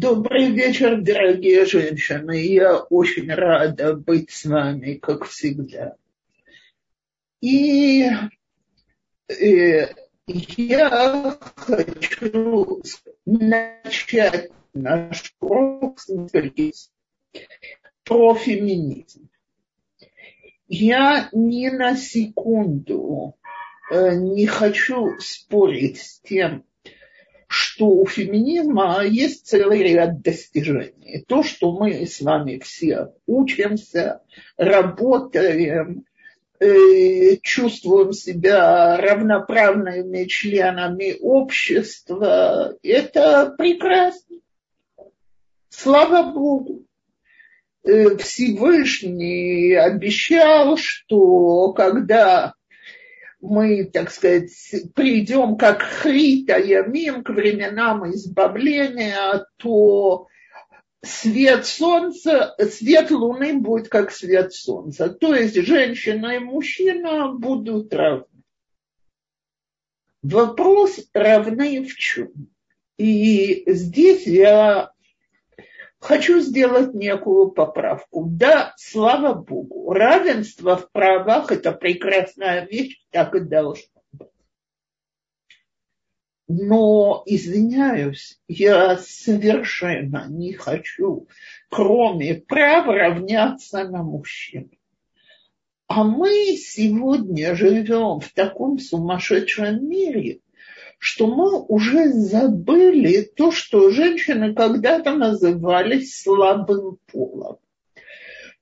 Добрый вечер, дорогие женщины. Я очень рада быть с вами, как всегда. И э, я хочу начать наш урок про феминизм. Я ни на секунду э, не хочу спорить с тем, что у феминизма есть целый ряд достижений. То, что мы с вами все учимся, работаем, э, чувствуем себя равноправными членами общества, это прекрасно. Слава Богу. Э, Всевышний обещал, что когда мы, так сказать, придем как хрита ямим к временам избавления, то свет солнца, свет луны будет как свет солнца. То есть женщина и мужчина будут равны. Вопрос равны в чем? И здесь я хочу сделать некую поправку. Да, слава Богу, равенство в правах – это прекрасная вещь, так и должно быть. Но, извиняюсь, я совершенно не хочу, кроме права, равняться на мужчин. А мы сегодня живем в таком сумасшедшем мире – что мы уже забыли то, что женщины когда-то назывались слабым полом.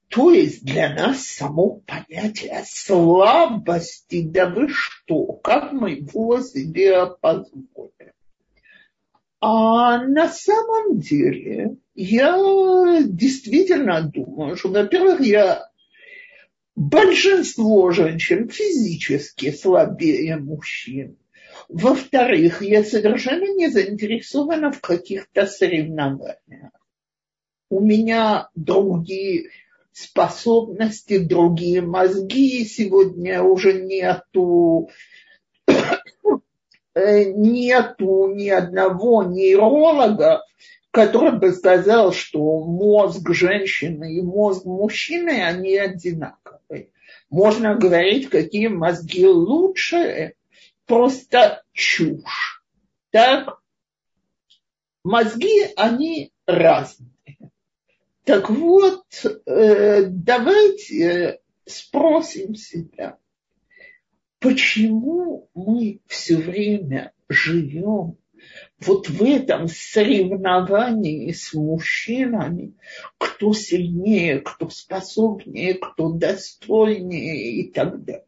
То есть для нас само понятие слабости, да вы что, как мы его себе позволим. А на самом деле я действительно думаю, что, во-первых, я большинство женщин физически слабее мужчин. Во-вторых, я совершенно не заинтересована в каких-то соревнованиях. У меня другие способности, другие мозги. Сегодня уже нету, нету ни одного нейролога, который бы сказал, что мозг женщины и мозг мужчины, они одинаковые. Можно говорить, какие мозги лучше, просто чушь. Так? Мозги, они разные. Так вот, э, давайте спросим себя, почему мы все время живем вот в этом соревновании с мужчинами, кто сильнее, кто способнее, кто достойнее и так далее.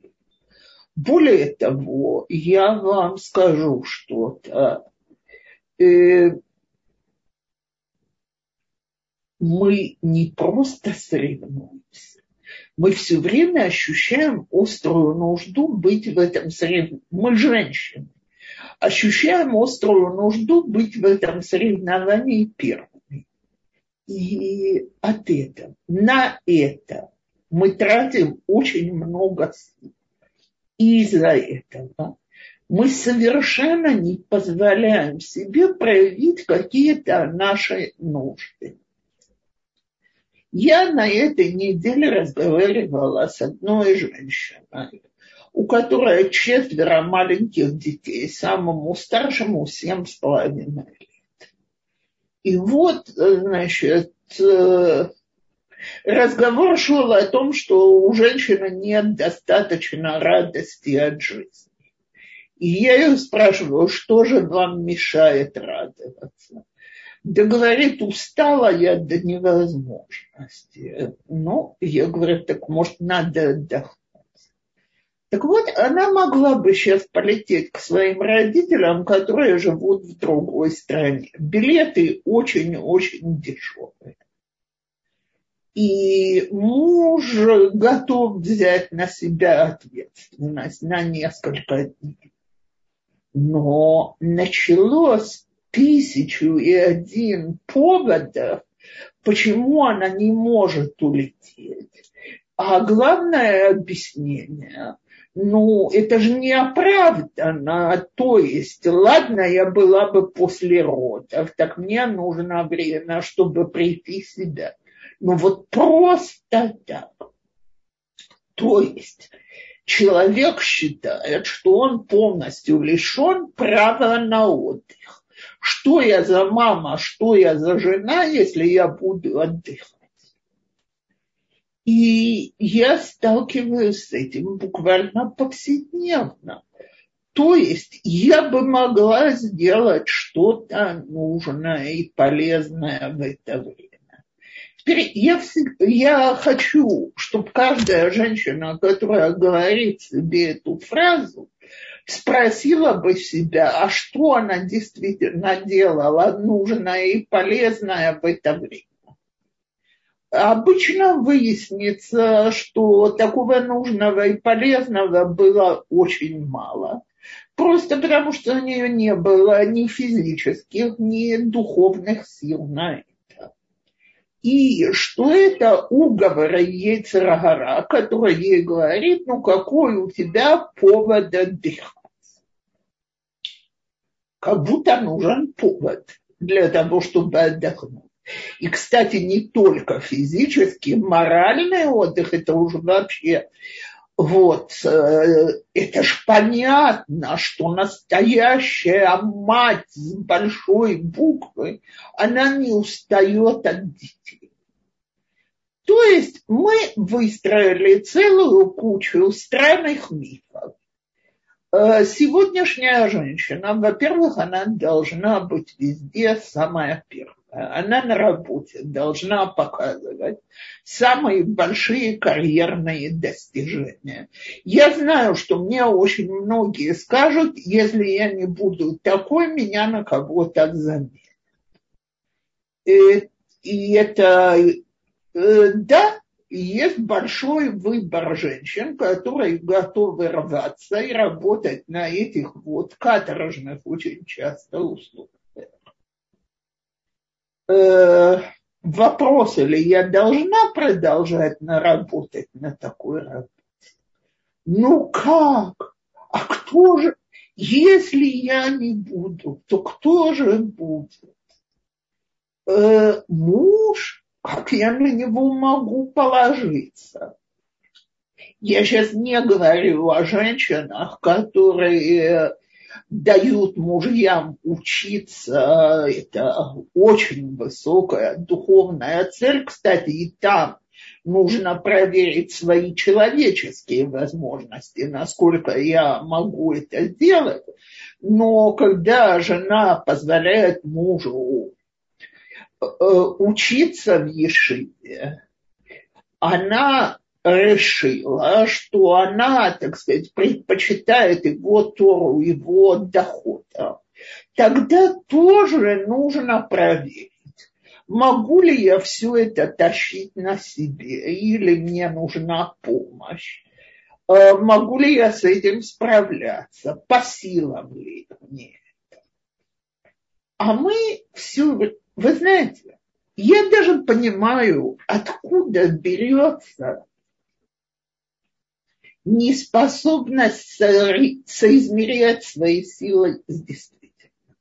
Более того, я вам скажу что-то. Э, мы не просто соревнуемся, мы все время ощущаем острую нужду быть в этом соревновании. Мы женщины. Ощущаем острую нужду быть в этом соревновании первыми. И от этого, на это мы тратим очень много сил. И из-за этого мы совершенно не позволяем себе проявить какие-то наши нужды. Я на этой неделе разговаривала с одной женщиной, у которой четверо маленьких детей, самому старшему семь с половиной лет. И вот, значит, разговор шел о том, что у женщины нет достаточно радости от жизни. И я ее спрашиваю, что же вам мешает радоваться? Да говорит, устала я до невозможности. Ну, я говорю, так может надо отдохнуть. Так вот, она могла бы сейчас полететь к своим родителям, которые живут в другой стране. Билеты очень-очень дешевые и муж готов взять на себя ответственность на несколько дней. Но началось тысячу и один поводов, почему она не может улететь. А главное объяснение, ну, это же не оправдано. То есть, ладно, я была бы после родов, так мне нужно время, чтобы прийти в себя. Но вот просто так. То есть, человек считает, что он полностью лишен права на отдых. Что я за мама, что я за жена, если я буду отдыхать? И я сталкиваюсь с этим буквально повседневно. То есть я бы могла сделать что-то нужное и полезное в это время. Теперь я, я хочу, чтобы каждая женщина, которая говорит себе эту фразу, спросила бы себя, а что она действительно делала нужное и полезное в это время. Обычно выяснится, что такого нужного и полезного было очень мало. Просто потому, что у нее не было ни физических, ни духовных сил на. И что это уговор Ейцерагара, который ей говорит, ну какой у тебя повод отдыхать. Как будто нужен повод для того, чтобы отдохнуть. И, кстати, не только физический, моральный отдых, это уже вообще вот, э, это ж понятно, что настоящая мать с большой буквы, она не устает от детей. То есть мы выстроили целую кучу странных мифов. Э, сегодняшняя женщина, во-первых, она должна быть везде самая первая она на работе должна показывать самые большие карьерные достижения. Я знаю, что мне очень многие скажут, если я не буду такой, меня на кого-то заменят. И, и это, э, да, есть большой выбор женщин, которые готовы рваться и работать на этих вот каторжных очень часто условиях э, вопрос, или я должна продолжать наработать на такой работе? Ну как? А кто же, если я не буду, то кто же будет? Э, муж, как я на него могу положиться? Я сейчас не говорю о женщинах, которые дают мужьям учиться, это очень высокая духовная цель. Кстати, и там нужно проверить свои человеческие возможности, насколько я могу это сделать. Но когда жена позволяет мужу э, учиться в Ешиве, она решила, что она, так сказать, предпочитает его Тору, его дохода, тогда тоже нужно проверить, могу ли я все это тащить на себе, или мне нужна помощь, э, могу ли я с этим справляться, по силам ли? Мне это. А мы все, вы знаете, я даже понимаю, откуда берется неспособность соизмерять свои силы с действительностью.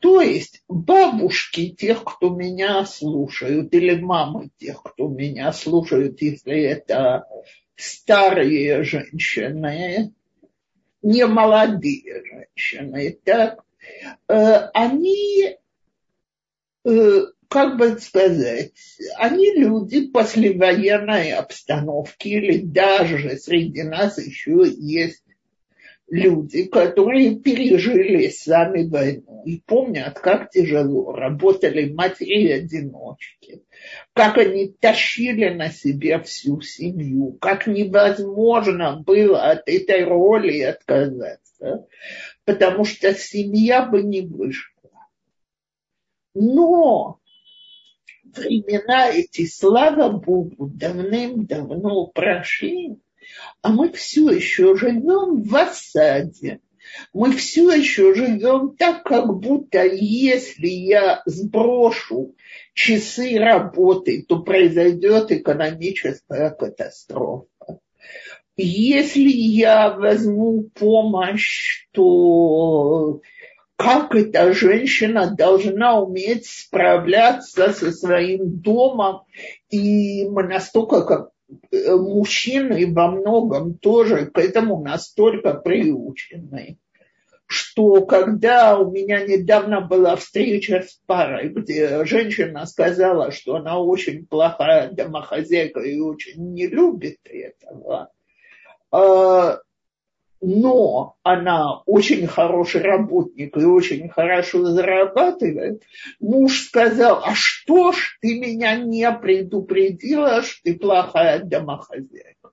То есть бабушки тех, кто меня слушают, или мамы тех, кто меня слушают, если это старые женщины, не молодые женщины, так, э, они э, как бы сказать, они люди послевоенной обстановки, или даже среди нас еще есть люди, которые пережили сами войну и помнят, как тяжело работали матери-одиночки, как они тащили на себе всю семью, как невозможно было от этой роли отказаться, потому что семья бы не вышла. Но времена эти, слава Богу, давным-давно прошли, а мы все еще живем в осаде. Мы все еще живем так, как будто если я сброшу часы работы, то произойдет экономическая катастрофа. если я возьму помощь, то как эта женщина должна уметь справляться со своим домом. И мы настолько, как э, мужчины во многом тоже к этому настолько приучены, что когда у меня недавно была встреча с парой, где женщина сказала, что она очень плохая домохозяйка и очень не любит этого, а, но она очень хороший работник и очень хорошо зарабатывает, муж сказал, а что ж ты меня не предупредила, что ты плохая домохозяйка?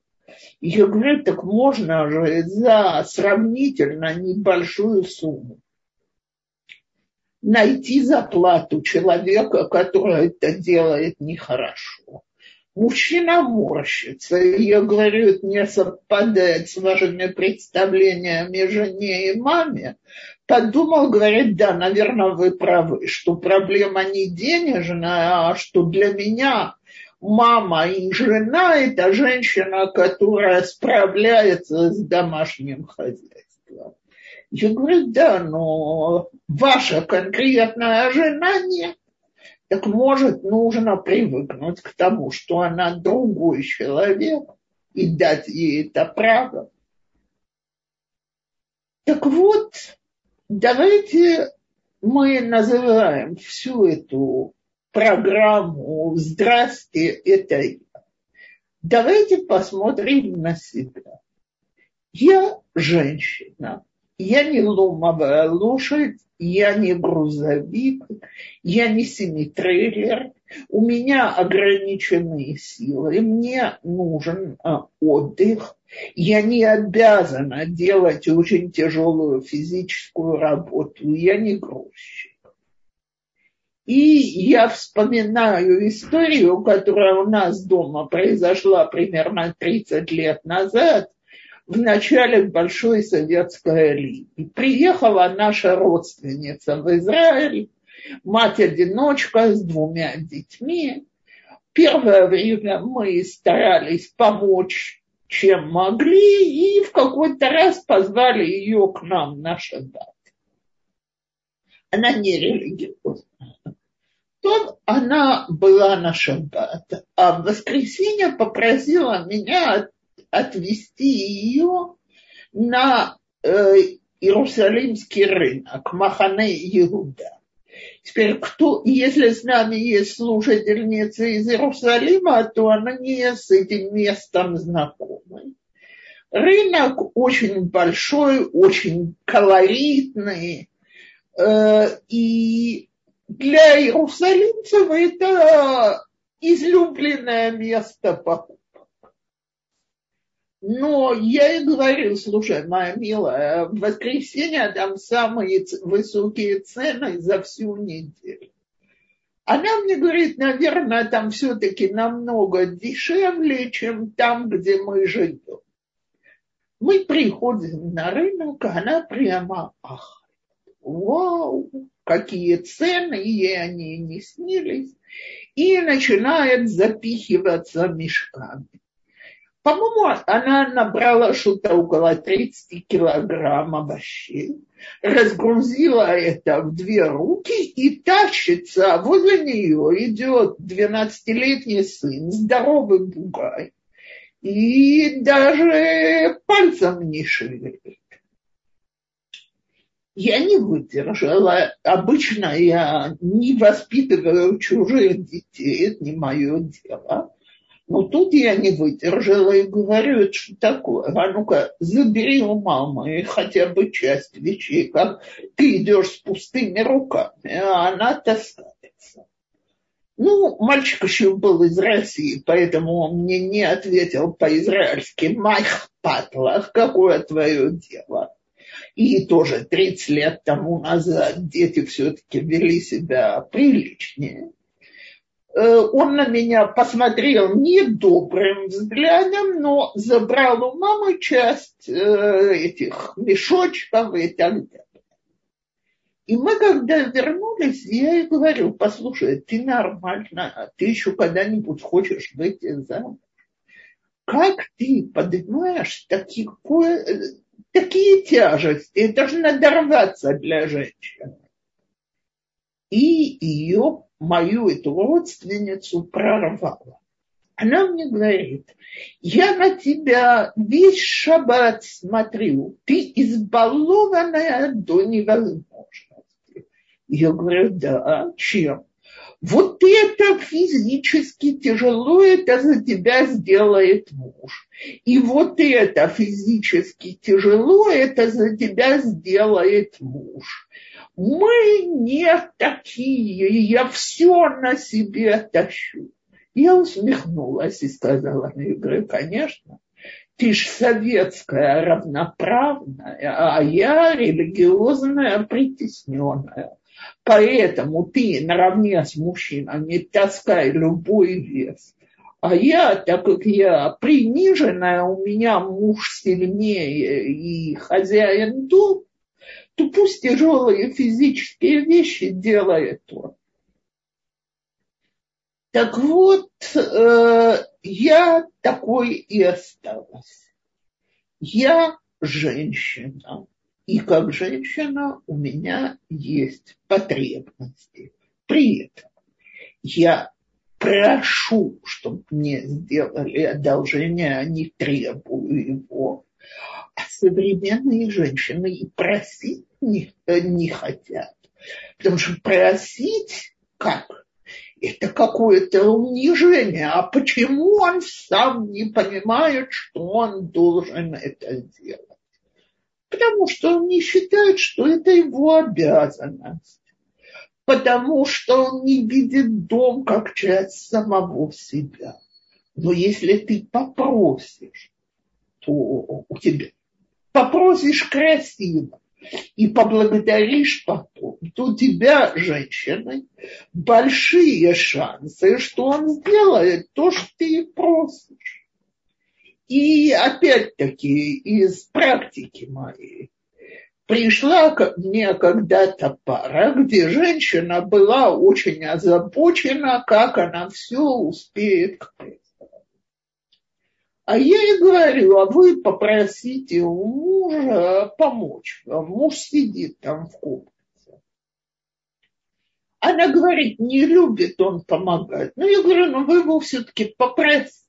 Я говорю, так можно же за сравнительно небольшую сумму найти заплату человека, который это делает нехорошо. Мужчина морщится. Я говорю, это не совпадает с вашими представлениями жене и маме. Подумал, говорит, да, наверное, вы правы, что проблема не денежная, а что для меня мама и жена – это женщина, которая справляется с домашним хозяйством. Я говорю, да, но ваша конкретная жена нет. Так может, нужно привыкнуть к тому, что она другой человек и дать ей это право. Так вот, давайте мы называем всю эту программу «Здрасте, это я». Давайте посмотрим на себя. Я женщина, я не ломовая лошадь, я не грузовик, я не семитрейлер, у меня ограниченные силы, мне нужен а, отдых, я не обязана делать очень тяжелую физическую работу, я не грузчик. И я вспоминаю историю, которая у нас дома произошла примерно 30 лет назад, в начале Большой Советской Лиги. Приехала наша родственница в Израиль, мать-одиночка с двумя детьми. Первое время мы старались помочь, чем могли, и в какой-то раз позвали ее к нам на шаббат. Она не религиозная. То она была на шаббат, а в воскресенье попросила меня отвести ее на э, Иерусалимский рынок, Махане Иуда. Теперь, кто, если с нами есть слушательница из Иерусалима, то она не с этим местом знакома. Рынок очень большой, очень колоритный, э, и для иерусалимцев это излюбленное место покупки. Но я и говорю, слушай, моя милая, в воскресенье там самые высокие цены за всю неделю. Она мне говорит, наверное, там все-таки намного дешевле, чем там, где мы живем. Мы приходим на рынок, она прямо ахает. Вау, какие цены, ей они не снились. И начинает запихиваться мешками. По-моему, она набрала что-то около 30 килограмм овощей, разгрузила это в две руки и тащится. Возле нее идет 12-летний сын, здоровый бугай, и даже пальцем не шевелит. Я не выдержала. Обычно я не воспитываю чужих детей, это не мое дело. Но тут я не выдержала и говорю, что такое? А ну-ка, забери у мамы хотя бы часть вещей, как ты идешь с пустыми руками, а она таскается. Ну, мальчик еще был из России, поэтому он мне не ответил по-израильски «Майх патлах, какое твое дело?» И тоже 30 лет тому назад дети все-таки вели себя приличнее. Э, он на меня посмотрел недобрым взглядом, но забрал у мамы часть э, этих мешочков и так далее. И мы, когда вернулись, я ей говорю, послушай, ты нормально, ты еще когда-нибудь хочешь выйти замуж? как ты поднимаешь такие, такие тяжести? Это же надорваться для женщины. И ее, мою эту родственницу, прорвало. Она мне говорит, я на тебя весь шаббат смотрю, ты избалованная до невозможности. Я говорю, да, чем? Вот это физически тяжело, это за тебя сделает муж. И вот это физически тяжело, это за тебя сделает муж. Мы не такие, я все на себе тащу. Я усмехнулась и сказала, ну, я конечно, ты ж советская равноправная, а я религиозная притесненная. Поэтому ты наравне с мужчинами таскай любой вес. А я, так как я приниженная, у меня муж сильнее и хозяин дом, пусть тяжелые физические вещи делает он. Так вот, э, я такой и осталась. Я женщина. И как женщина у меня есть потребности. При этом я прошу, чтобы мне сделали одолжение, а не требую его. А современные женщины и просить не, не хотят. Потому что просить как? Это какое-то унижение. А почему он сам не понимает, что он должен это сделать? Потому что он не считает, что это его обязанность. Потому что он не видит дом как часть самого себя. Но если ты попросишь, то у тебя попросишь красиво и поблагодаришь потом, то у тебя, женщины, большие шансы, что он сделает то, что ты просишь. И опять-таки из практики моей пришла ко мне когда-то пара, где женщина была очень озабочена, как она все успеет к А я ей говорю, а вы попросите у мужа помочь вам. Муж сидит там в комнате. Она говорит, не любит он помогать. Ну, я говорю, ну вы его все-таки попросите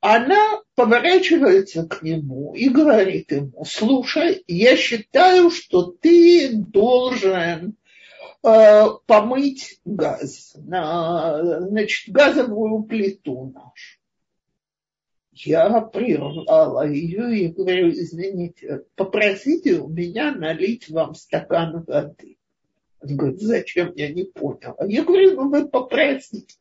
она поворачивается к нему и говорит ему, слушай, я считаю, что ты должен э, помыть газ, на, значит, газовую плиту нашу. Я прервала ее и говорю, извините, попросите у меня налить вам стакан воды. Он говорит, зачем, я не поняла. Я говорю, ну вы попросите.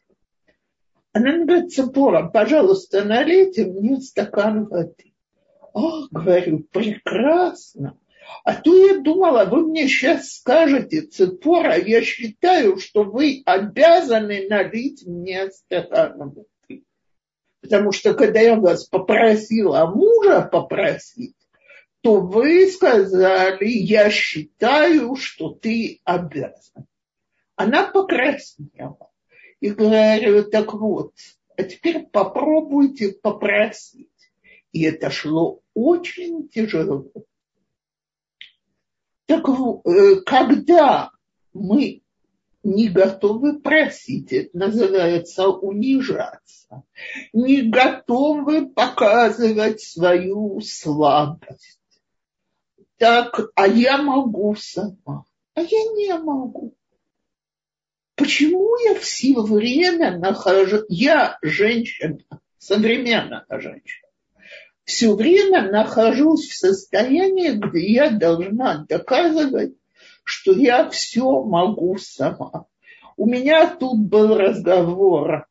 Она мне говорит, Цепора, пожалуйста, налейте мне стакан воды. О, говорю, прекрасно. А то я думала, вы мне сейчас скажете, Цепора, я считаю, что вы обязаны налить мне стакан воды. Потому что когда я вас попросила мужа попросить, то вы сказали, я считаю, что ты обязан. Она покраснела и говорю, так вот, а теперь попробуйте попросить. И это шло очень тяжело. Так э, когда мы не готовы просить, это называется унижаться, не готовы показывать свою слабость. Так, а я могу сама, а я не могу. Почему я все время нахожу, я женщина, современная женщина, все время нахожусь в состоянии, где я должна доказывать, что я все могу сама. У меня тут был разговор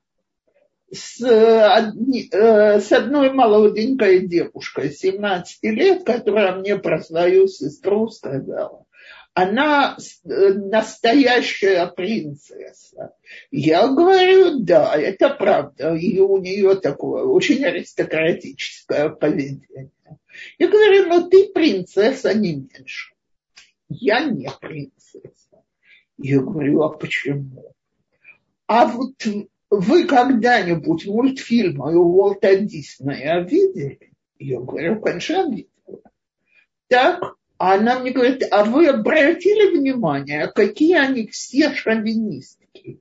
с, одни, э, с одной молоденькой девушкой, 17 лет, которая мне про свою сестру сказала она э, настоящая принцесса. Я говорю, да, это правда. И у нее такое очень аристократическое поведение. Я говорю, ну ты принцесса не меньше. Я не принцесса. Я говорю, а почему? А вот вы когда-нибудь мультфильмы у Уолта Диснея видели? Я говорю, конечно, видела. Так, а она мне говорит, а вы обратили внимание, какие они все шовинистки?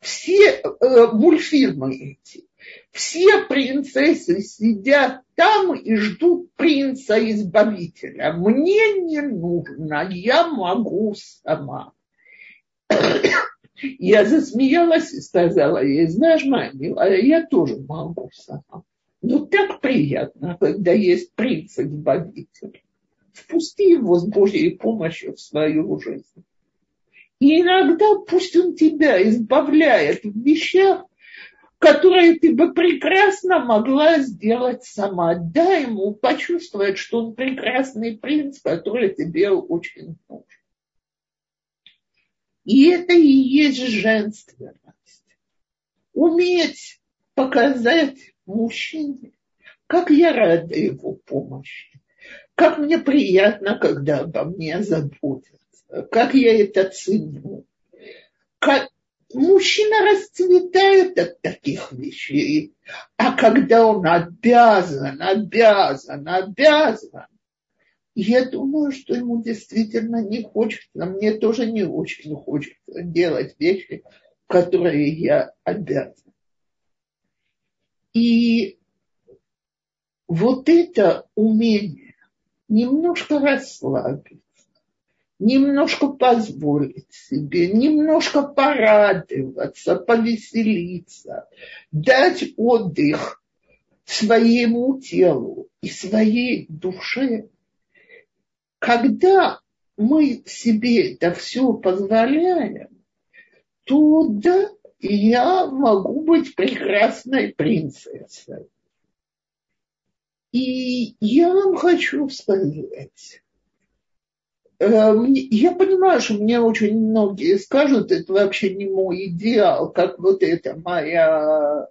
Все э, мультфильмы эти, все принцессы сидят там и ждут принца-избавителя. Мне не нужно, я могу сама. Я засмеялась и сказала ей, знаешь, моя милая, я тоже могу сама. Но так приятно, когда есть принц-избавитель. Впусти его с Божьей помощью в свою жизнь. И иногда пусть он тебя избавляет в вещах, которые ты бы прекрасно могла сделать сама. Дай ему почувствовать, что он прекрасный принц, который тебе очень нужен. И это и есть женственность. Уметь показать мужчине, как я рада его помощи, как мне приятно, когда обо мне заботятся, как я это ценю. Как... Мужчина расцветает от таких вещей, а когда он обязан, обязан, обязан, я думаю, что ему действительно не хочется, мне тоже не очень хочется делать вещи, которые я обязан. И вот это умение немножко расслабиться, немножко позволить себе, немножко порадоваться, повеселиться, дать отдых своему телу и своей душе – когда мы себе это все позволяем, то да, я могу быть прекрасной принцессой. И я вам хочу сказать, я понимаю, что мне очень многие скажут, это вообще не мой идеал, как вот эта моя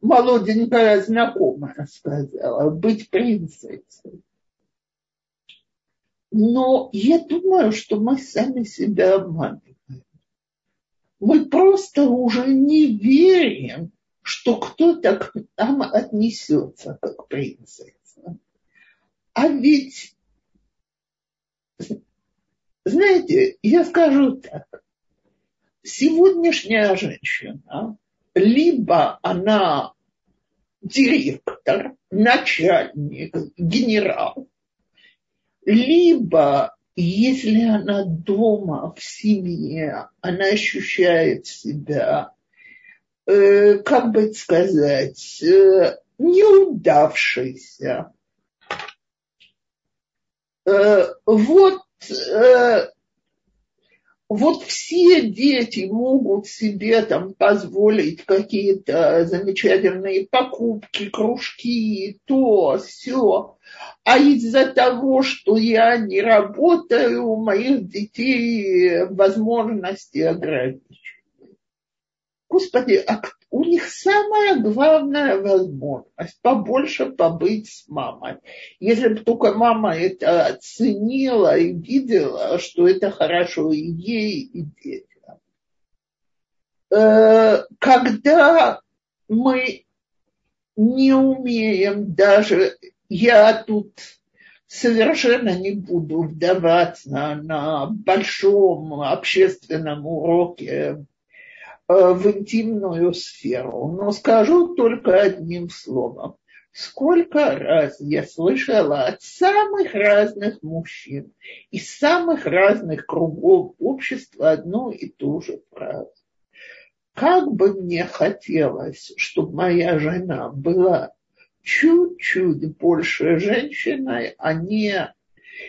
молоденькая знакомая сказала, быть принцессой. Но я думаю, что мы сами себя обманываем. Мы просто уже не верим, что кто-то к нам отнесется как принцесса. А ведь, знаете, я скажу так. Сегодняшняя женщина, либо она директор, начальник, генерал, либо, если она дома, в семье, она ощущает себя, э, как бы сказать, э, неудавшейся. Э, вот э, вот все дети могут себе там позволить какие-то замечательные покупки, кружки, то, все. А из-за того, что я не работаю, у моих детей возможности ограничены. Господи, а у них самая главная возможность побольше побыть с мамой. Если бы только мама это оценила и видела, что это хорошо и ей, и детям. Э, когда мы не умеем даже, я тут совершенно не буду вдаваться на большом общественном уроке в интимную сферу. Но скажу только одним словом. Сколько раз я слышала от самых разных мужчин из самых разных кругов общества одну и ту же фразу. Как бы мне хотелось, чтобы моя жена была чуть-чуть больше женщиной, а не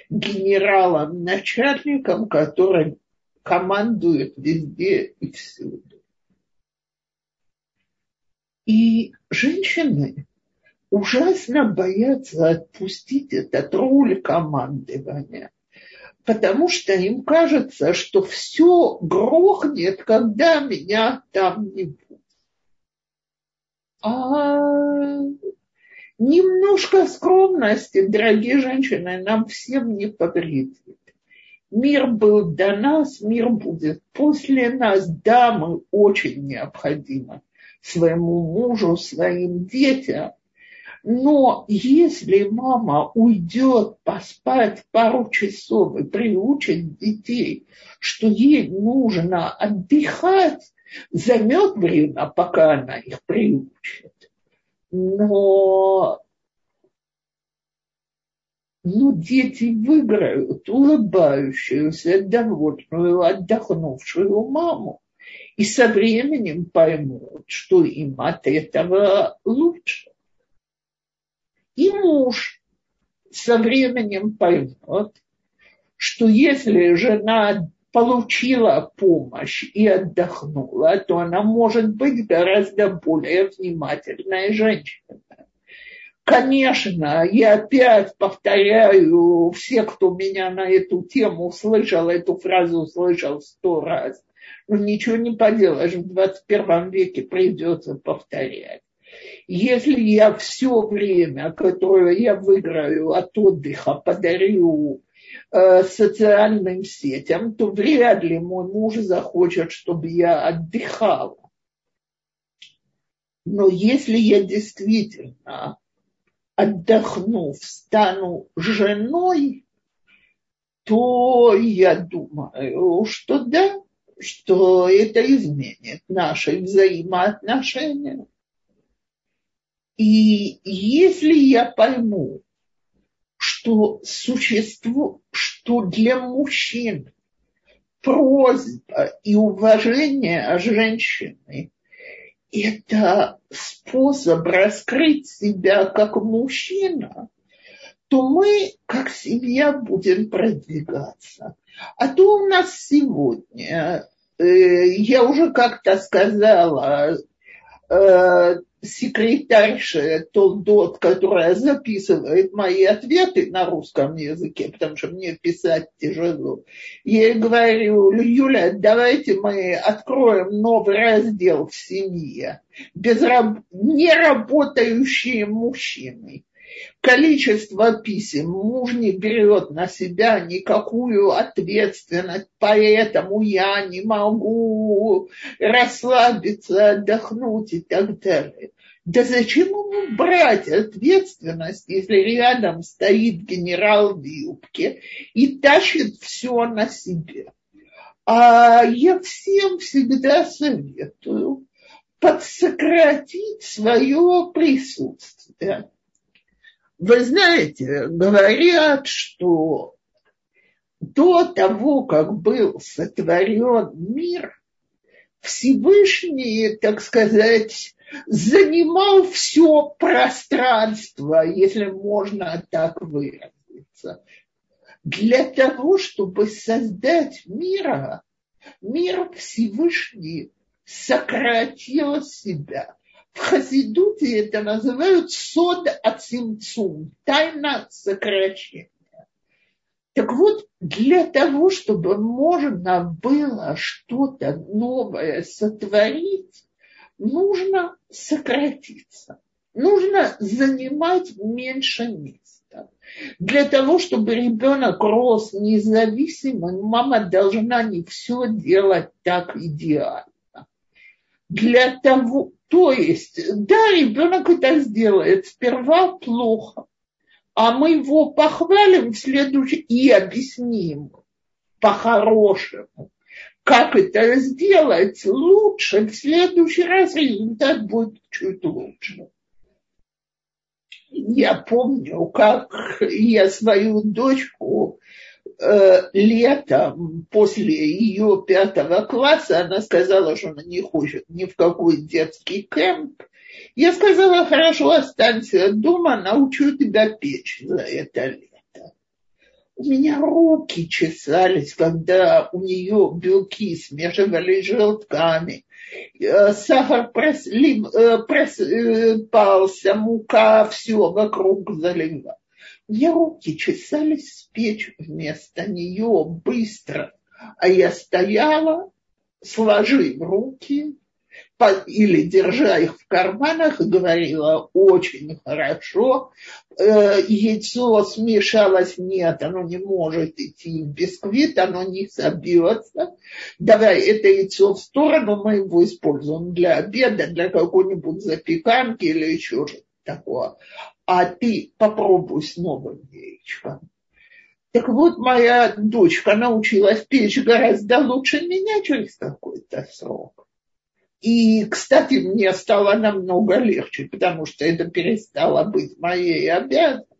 генералом-начальником, который командует везде и всюду. И женщины ужасно боятся отпустить этот роль командования, потому что им кажется, что все грохнет, когда меня там не будет. А немножко скромности, дорогие женщины, нам всем не повредит. Мир был до нас, мир будет после нас. Да, мы очень необходимы своему мужу, своим детям. Но если мама уйдет поспать пару часов и приучит детей, что ей нужно отдыхать, займет время, пока она их приучит. Но, но дети выиграют улыбающуюся, довольную, отдохнувшую маму. И со временем поймут, что им от этого лучше. И муж со временем поймет, что если жена получила помощь и отдохнула, то она может быть гораздо более внимательной женщиной. Конечно, я опять повторяю, все, кто меня на эту тему слышал, эту фразу слышал сто раз, но ничего не поделаешь, в 21 веке придется повторять. Если я все время, которое я выиграю от отдыха, подарю э, социальным сетям, то вряд ли мой муж захочет, чтобы я отдыхала. Но если я действительно отдохнув, стану женой, то я думаю, что да, что это изменит наши взаимоотношения. И если я пойму, что существо, что для мужчин просьба и уважение женщины – это способ раскрыть себя как мужчина, то мы, как семья, будем продвигаться. А то у нас сегодня, э, я уже как-то сказала, э, секретарша Толдот, которая записывает мои ответы на русском языке, потому что мне писать тяжело. Я ей говорю, Юля, давайте мы откроем новый раздел в семье. Безраб... Неработающие мужчины количество писем муж не берет на себя никакую ответственность, поэтому я не могу расслабиться, отдохнуть и так далее. Да зачем ему брать ответственность, если рядом стоит генерал в юбке и тащит все на себе? А я всем всегда советую подсократить свое присутствие. Вы знаете, говорят, что до того, как был сотворен мир, Всевышний, так сказать, занимал все пространство, если можно так выразиться. Для того, чтобы создать мира, мир Всевышний сократил себя. В Хасидуте это называют сод ацимцум, тайна сокращения. Так вот, для того, чтобы можно было что-то новое сотворить, нужно сократиться. Нужно занимать меньше места. Для того, чтобы ребенок рос независимым, мама должна не все делать так идеально. Для того, то есть, да, ребенок это сделает сперва плохо, а мы его похвалим в следующий и объясним по-хорошему как это сделать лучше, в следующий раз результат будет чуть лучше. Я помню, как я свою дочку э, летом после ее пятого класса, она сказала, что она не хочет ни в какой детский кемп. Я сказала, хорошо, останься дома, научу тебя печь за это лето у меня руки чесались, когда у нее белки смешивались с желтками, э, сахар э, просыпался, мука, все вокруг заливала. Меня руки чесались спечь вместо нее быстро, а я стояла, сложив руки, или держа их в карманах, говорила очень хорошо. Э, яйцо смешалось, нет, оно не может идти в бисквит, оно не собьется. Давай это яйцо в сторону, мы его используем для обеда, для какой-нибудь запеканки или еще что-то такое. А ты попробуй с новым яичком. Так вот, моя дочка научилась печь гораздо лучше меня через какой-то срок. И, кстати, мне стало намного легче, потому что это перестало быть моей обязанностью.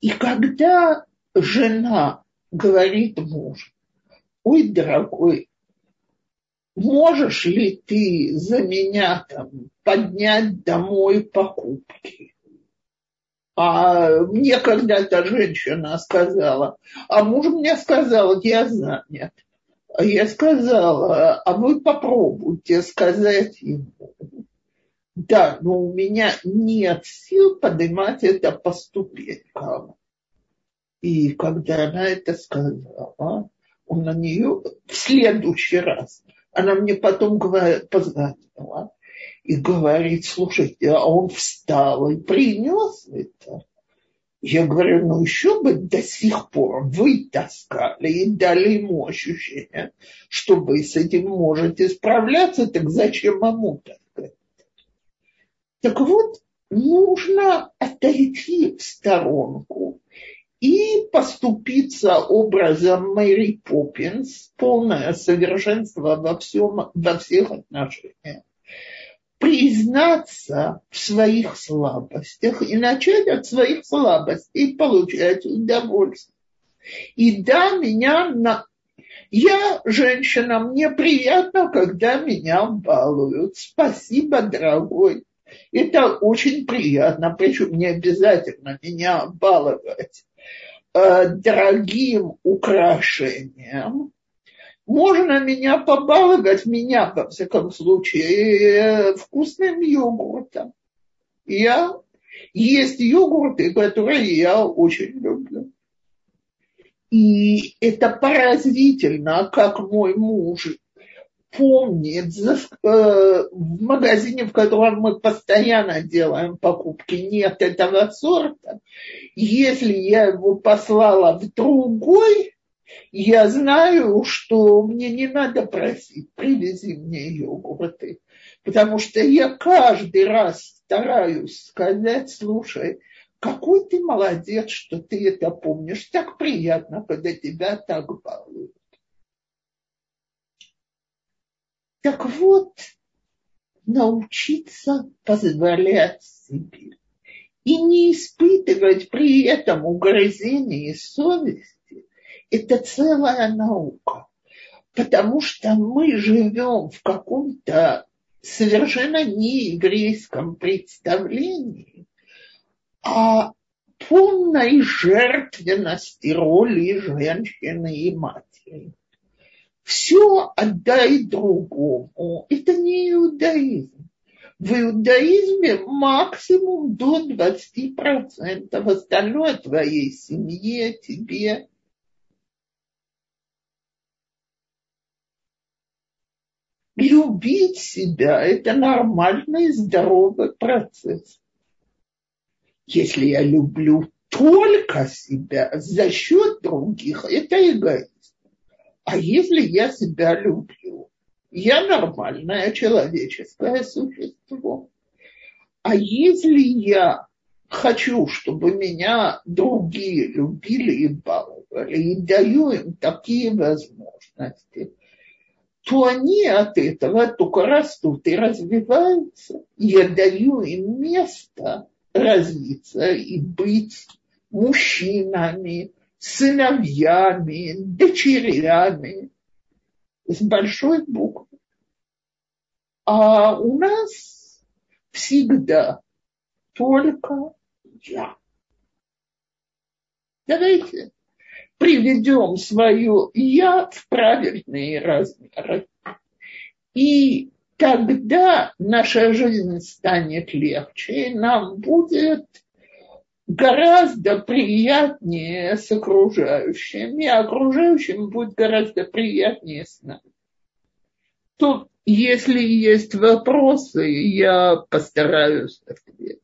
И когда жена говорит мужу, ой, дорогой, можешь ли ты за меня там поднять домой покупки? А мне когда-то женщина сказала, а муж мне сказал, я занят. А я сказала, а вы попробуйте сказать ему. Да, но у меня нет сил поднимать это по ступенькам. И когда она это сказала, он на нее в следующий раз, она мне потом говорит, позвонила и говорит, слушайте, а он встал и принес это. Я говорю, ну еще бы до сих пор вы таскали и дали ему ощущение, что вы с этим можете справляться, так зачем ему таскать? Так вот, нужно отойти в сторонку и поступиться образом Мэри Поппинс, полное совершенство во, всем, во всех отношениях признаться в своих слабостях и начать от своих слабостей получать удовольствие. И да, меня на... Я женщина, мне приятно, когда меня балуют. Спасибо, дорогой. Это очень приятно, причем не обязательно меня баловать э, дорогим украшением, можно меня побаловать, меня, во всяком случае, вкусным йогуртом. Я есть йогурты, которые я очень люблю. И это поразительно, как мой муж помнит э, в магазине, в котором мы постоянно делаем покупки, нет этого сорта. Если я его послала в другой, я знаю, что мне не надо просить, привези мне йогурты, потому что я каждый раз стараюсь сказать, слушай, какой ты молодец, что ты это помнишь. Так приятно, когда тебя так балуют. Так вот, научиться позволять себе и не испытывать при этом угрызения совести, это целая наука, потому что мы живем в каком-то совершенно нееврейском представлении о полной жертвенности роли женщины и матери. Все отдай другому. Это не иудаизм. В иудаизме максимум до 20%. Остальное твоей семье, тебе любить себя – это нормальный здоровый процесс. Если я люблю только себя за счет других, это эгоизм. А если я себя люблю, я нормальное человеческое существо. А если я хочу, чтобы меня другие любили и баловали, и даю им такие возможности, то они от этого только растут и развиваются. Я даю им место развиться и быть мужчинами, сыновьями, дочерями с большой буквы. А у нас всегда только я. Давайте приведем свое «я» в правильные размеры. И тогда наша жизнь станет легче, и нам будет гораздо приятнее с окружающими, а окружающим будет гораздо приятнее с нами. То если есть вопросы, я постараюсь ответить.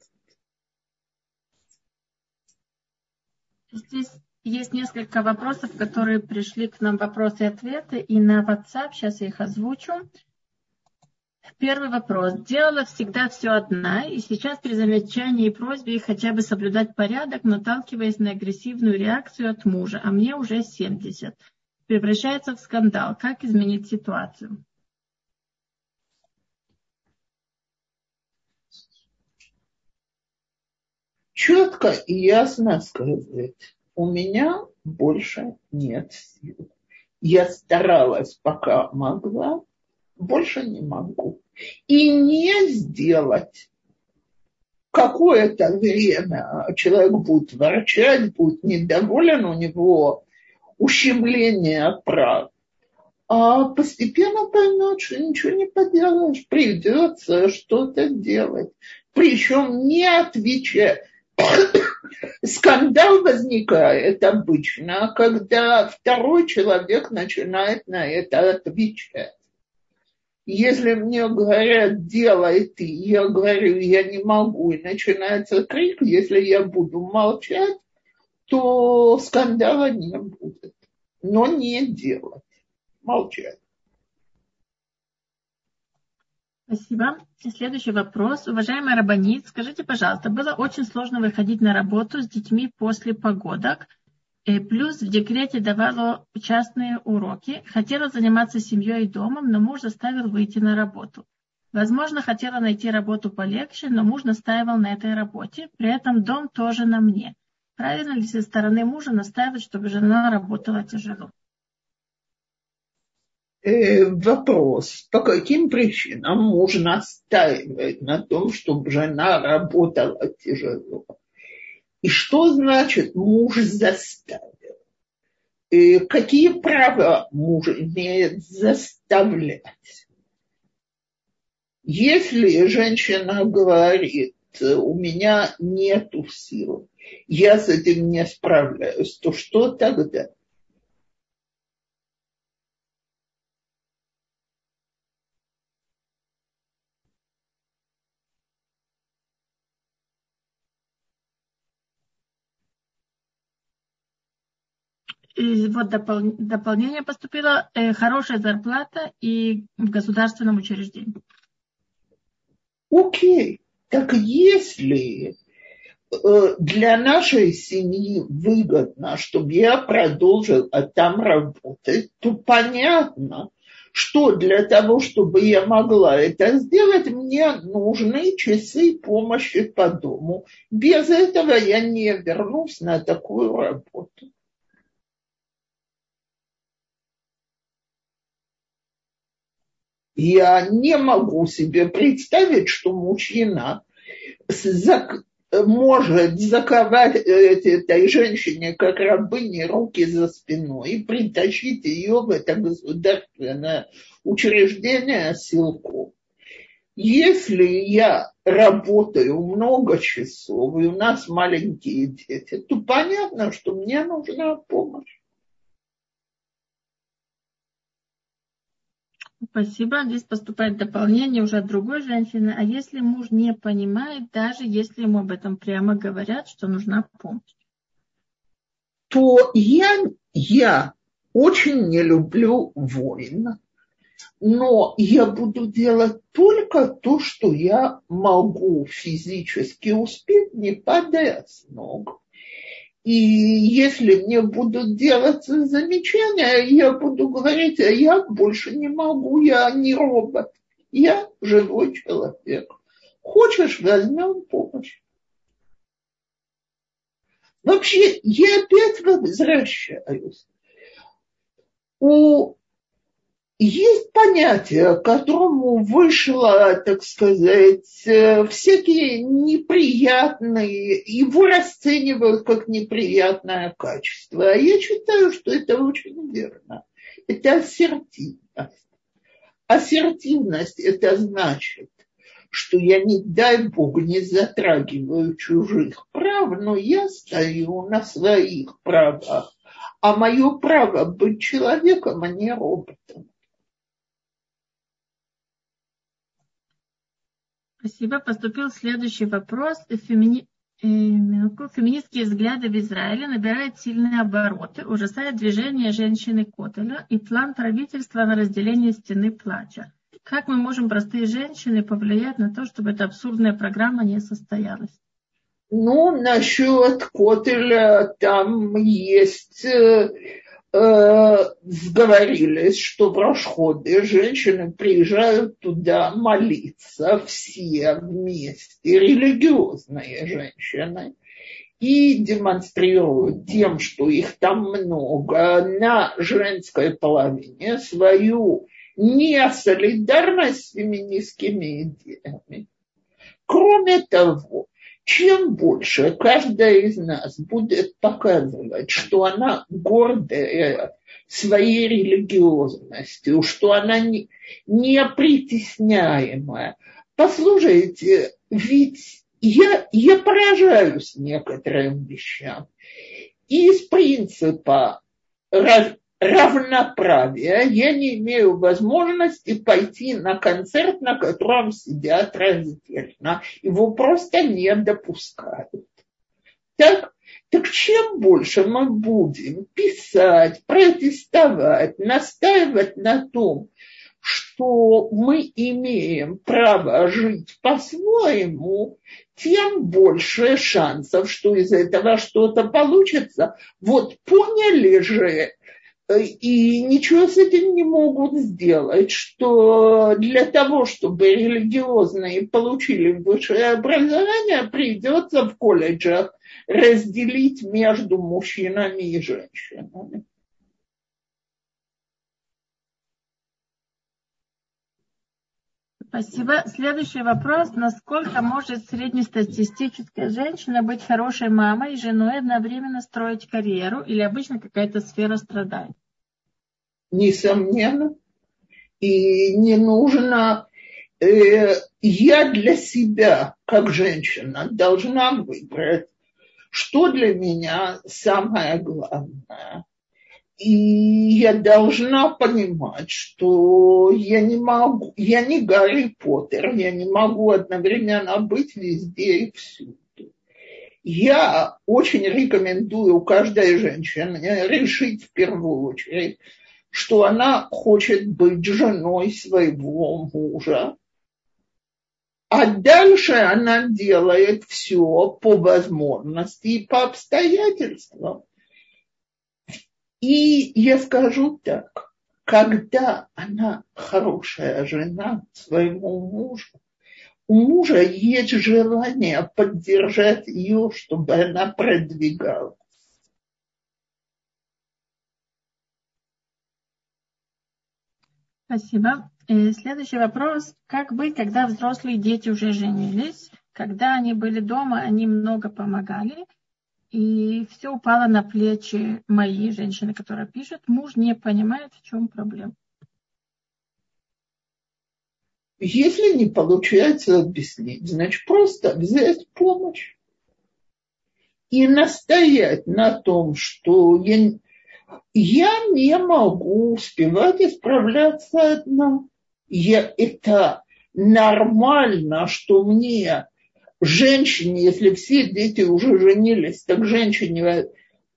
Здесь есть несколько вопросов, которые пришли к нам вопросы и ответы, и на WhatsApp, сейчас я их озвучу. Первый вопрос. Делала всегда все одна, и сейчас при замечании и просьбе хотя бы соблюдать порядок, наталкиваясь на агрессивную реакцию от мужа, а мне уже 70. Превращается в скандал. Как изменить ситуацию? Четко и ясно сказать у меня больше нет сил. Я старалась, пока могла, больше не могу. И не сделать какое-то время человек будет ворчать, будет недоволен, у него ущемление прав. А постепенно поймет, что ничего не поделаешь, придется что-то делать. Причем не отвечая, Скандал возникает обычно, когда второй человек начинает на это отвечать. Если мне говорят, делай ты, я говорю, я не могу, и начинается крик, если я буду молчать, то скандала не будет. Но не делать, молчать. Спасибо. Следующий вопрос. Уважаемый Рабанит, скажите, пожалуйста, было очень сложно выходить на работу с детьми после погодок. И плюс в декрете давала частные уроки. Хотела заниматься семьей и домом, но муж заставил выйти на работу. Возможно, хотела найти работу полегче, но муж настаивал на этой работе. При этом дом тоже на мне. Правильно ли со стороны мужа настаивать, чтобы жена работала тяжело? Э, вопрос, по каким причинам муж настаивает на том, чтобы жена работала тяжело. И что значит муж заставил? И какие права муж имеет заставлять? Если женщина говорит, у меня нету сил, я с этим не справляюсь, то что тогда? Вот допол- дополнение поступило, э, хорошая зарплата и в государственном учреждении. Окей, так если э, для нашей семьи выгодно, чтобы я продолжил там работать, то понятно, что для того, чтобы я могла это сделать, мне нужны часы помощи по дому. Без этого я не вернусь на такую работу. Я не могу себе представить, что мужчина может заковать этой женщине, как рабыне, руки за спиной и притащить ее в это государственное учреждение силку. Если я работаю много часов, и у нас маленькие дети, то понятно, что мне нужна помощь. Спасибо. Здесь поступает дополнение уже от другой женщины. А если муж не понимает, даже если ему об этом прямо говорят, что нужна помощь? То я, я очень не люблю войн, но я буду делать только то, что я могу физически успеть, не падая с ног. И если мне будут делать замечания, я буду говорить, а я больше не могу, я не робот, я живой человек. Хочешь, возьмем помощь. Вообще, я опять возвращаюсь. У есть понятие, которому вышло, так сказать, э, всякие неприятные, его расценивают как неприятное качество. А я считаю, что это очень верно. Это ассертивность. Ассертивность – это значит, что я, не дай Бог, не затрагиваю чужих прав, но я стою на своих правах. А мое право быть человеком, а не роботом. Спасибо. Поступил следующий вопрос. Фемини... Э, феминистские взгляды в Израиле набирают сильные обороты, ужасает движение женщины Котеля и план правительства на разделение стены плача. Как мы можем, простые женщины, повлиять на то, чтобы эта абсурдная программа не состоялась? Ну, насчет Котеля там есть э, сговорились, что в расходы женщины приезжают туда молиться все вместе, религиозные женщины, и демонстрируют тем, что их там много, на женской половине свою не солидарность с феминистскими идеями. Кроме того, чем больше каждая из нас будет показывать, что она гордая своей религиозностью, что она не, не притесняемая. Послушайте, ведь я, я поражаюсь некоторым вещам. Из принципа равноправия я не имею возможности пойти на концерт, на котором сидят раздельно. Его просто не допускают. Так, так чем больше мы будем писать, протестовать, настаивать на том, что мы имеем право жить по-своему, тем больше шансов, что из этого что-то получится. Вот поняли же, и ничего с этим не могут сделать, что для того, чтобы религиозные получили высшее образование, придется в колледжах разделить между мужчинами и женщинами. Спасибо. Следующий вопрос. Насколько может среднестатистическая женщина быть хорошей мамой и женой одновременно строить карьеру или обычно какая-то сфера страдает? Несомненно. И не нужно... Э, я для себя, как женщина, должна выбрать, что для меня самое главное – и я должна понимать, что я не могу, я не Гарри Поттер, я не могу одновременно быть везде и всюду. Я очень рекомендую каждой женщине решить в первую очередь, что она хочет быть женой своего мужа, а дальше она делает все по возможности и по обстоятельствам. И я скажу так, когда она хорошая жена своему мужу, у мужа есть желание поддержать ее, чтобы она продвигалась. Спасибо. И следующий вопрос. Как быть, когда взрослые дети уже женились? Когда они были дома, они много помогали, и все упало на плечи моей женщины, которая пишет. Муж не понимает, в чем проблема. Если не получается объяснить, значит просто взять помощь и настоять на том, что я, я не могу успевать исправляться одна. Я, это нормально, что мне женщине, если все дети уже женились, так женщине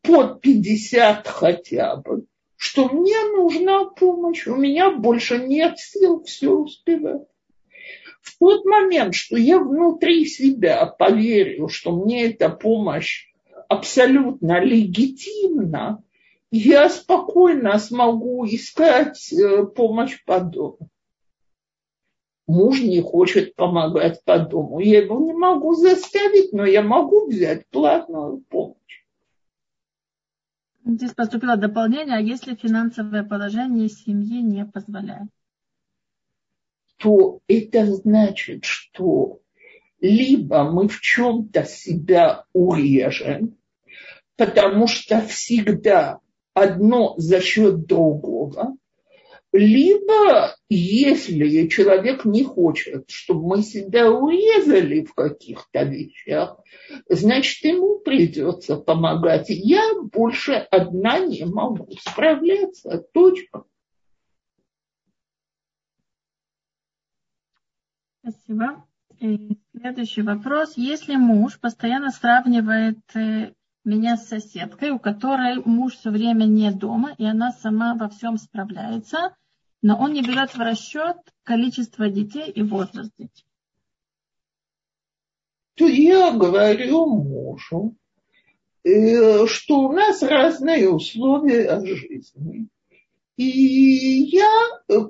под 50 хотя бы, что мне нужна помощь, у меня больше нет сил все успевать. В тот момент, что я внутри себя поверю, что мне эта помощь абсолютно легитимна, я спокойно смогу искать э, помощь по дому муж не хочет помогать по дому. Я его не могу заставить, но я могу взять платную помощь. Здесь поступило дополнение, а если финансовое положение семьи не позволяет? То это значит, что либо мы в чем-то себя урежем, потому что всегда одно за счет другого, либо, если человек не хочет, чтобы мы себя урезали в каких-то вещах, значит, ему придется помогать. Я больше одна не могу справляться. Точка. Спасибо. И следующий вопрос. Если муж постоянно сравнивает э, меня с соседкой, у которой муж все время не дома, и она сама во всем справляется, но он не берет в расчет количество детей и возраст детей. То я говорю мужу, э, что у нас разные условия жизни. И я,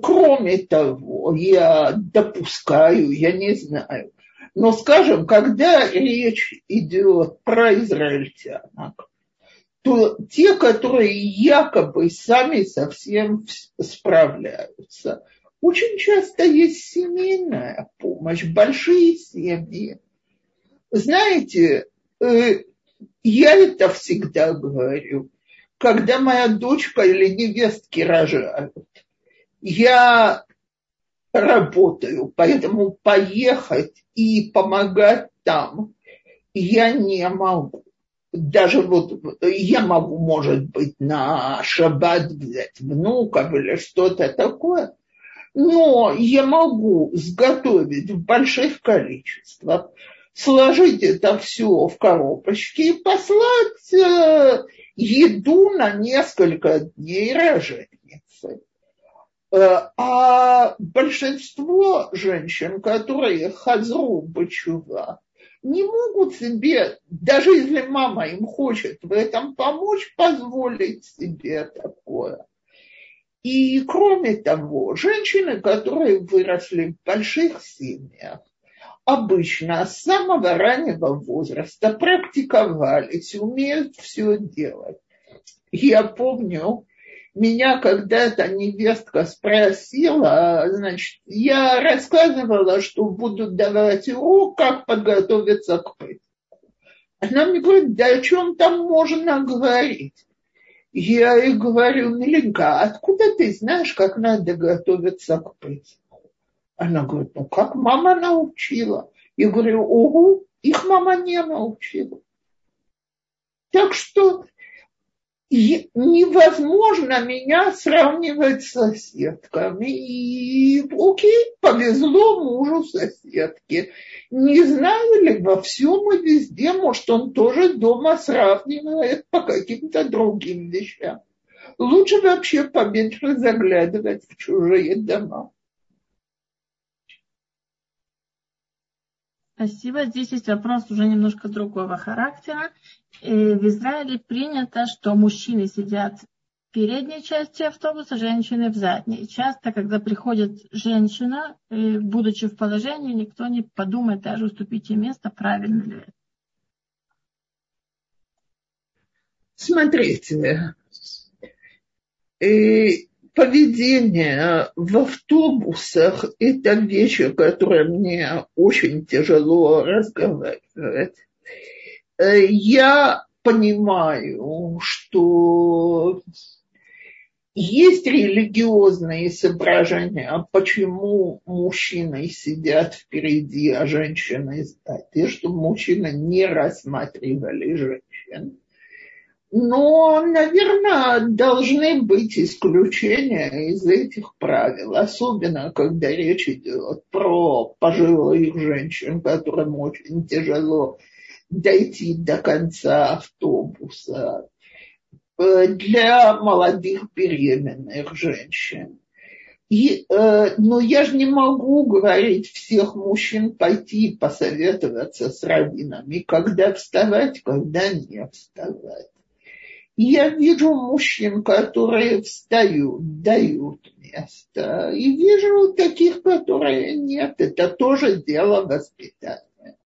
кроме того, я допускаю, я не знаю, но, скажем, когда речь идет про израильтянок, то те, которые якобы сами совсем справляются, очень часто есть семейная помощь, большие семьи. Знаете, э, я это всегда говорю, когда моя дочка или невестки рожают, я работаю, поэтому поехать и помогать там я не могу. Даже вот я могу, может быть, на шаббат взять внуков или что-то такое, но я могу сготовить в больших количествах, сложить это все в коробочки и послать э, еду на несколько дней роженицы. Э, а большинство женщин, которые хазру бачува, не могут себе, даже если мама им хочет в этом помочь, позволить себе такое. И кроме того, женщины, которые выросли в больших семьях, обычно с самого раннего возраста практиковались, умеют все делать. Я помню, меня когда-то невестка спросила, значит, я рассказывала, что буду давать урок, как подготовиться к Песху. Она мне говорит, да о чем там можно говорить? Я ей говорю, миленька, откуда ты знаешь, как надо готовиться к Песху? Она говорит, ну как мама научила. Я говорю, угу, их мама не научила. Так что невозможно меня сравнивать с соседками. И окей, повезло мужу соседки. Не знаю ли во всем и везде, может, он тоже дома сравнивает по каким-то другим вещам. Лучше вообще поменьше заглядывать в чужие дома. Спасибо. Здесь есть вопрос уже немножко другого характера. Э, в Израиле принято, что мужчины сидят в передней части автобуса, женщины в задней. Часто, когда приходит женщина, э, будучи в положении, никто не подумает даже уступить ей место, правильно ли это. Смотрите, э, поведение в автобусах – это вещи, которые мне очень тяжело разговаривать. Э, я понимаю, что есть религиозные соображения, почему мужчины сидят впереди, а женщины сзади, чтобы мужчины не рассматривали женщин. Но, наверное, должны быть исключения из этих правил, особенно когда речь идет про пожилых женщин, которым очень тяжело дойти до конца автобуса, для молодых беременных женщин. И, э, но я же не могу говорить всех мужчин пойти посоветоваться с раввинами, когда вставать, когда не вставать. Я вижу мужчин, которые встают, дают место. И вижу таких, которые нет. Это тоже дело воспитания.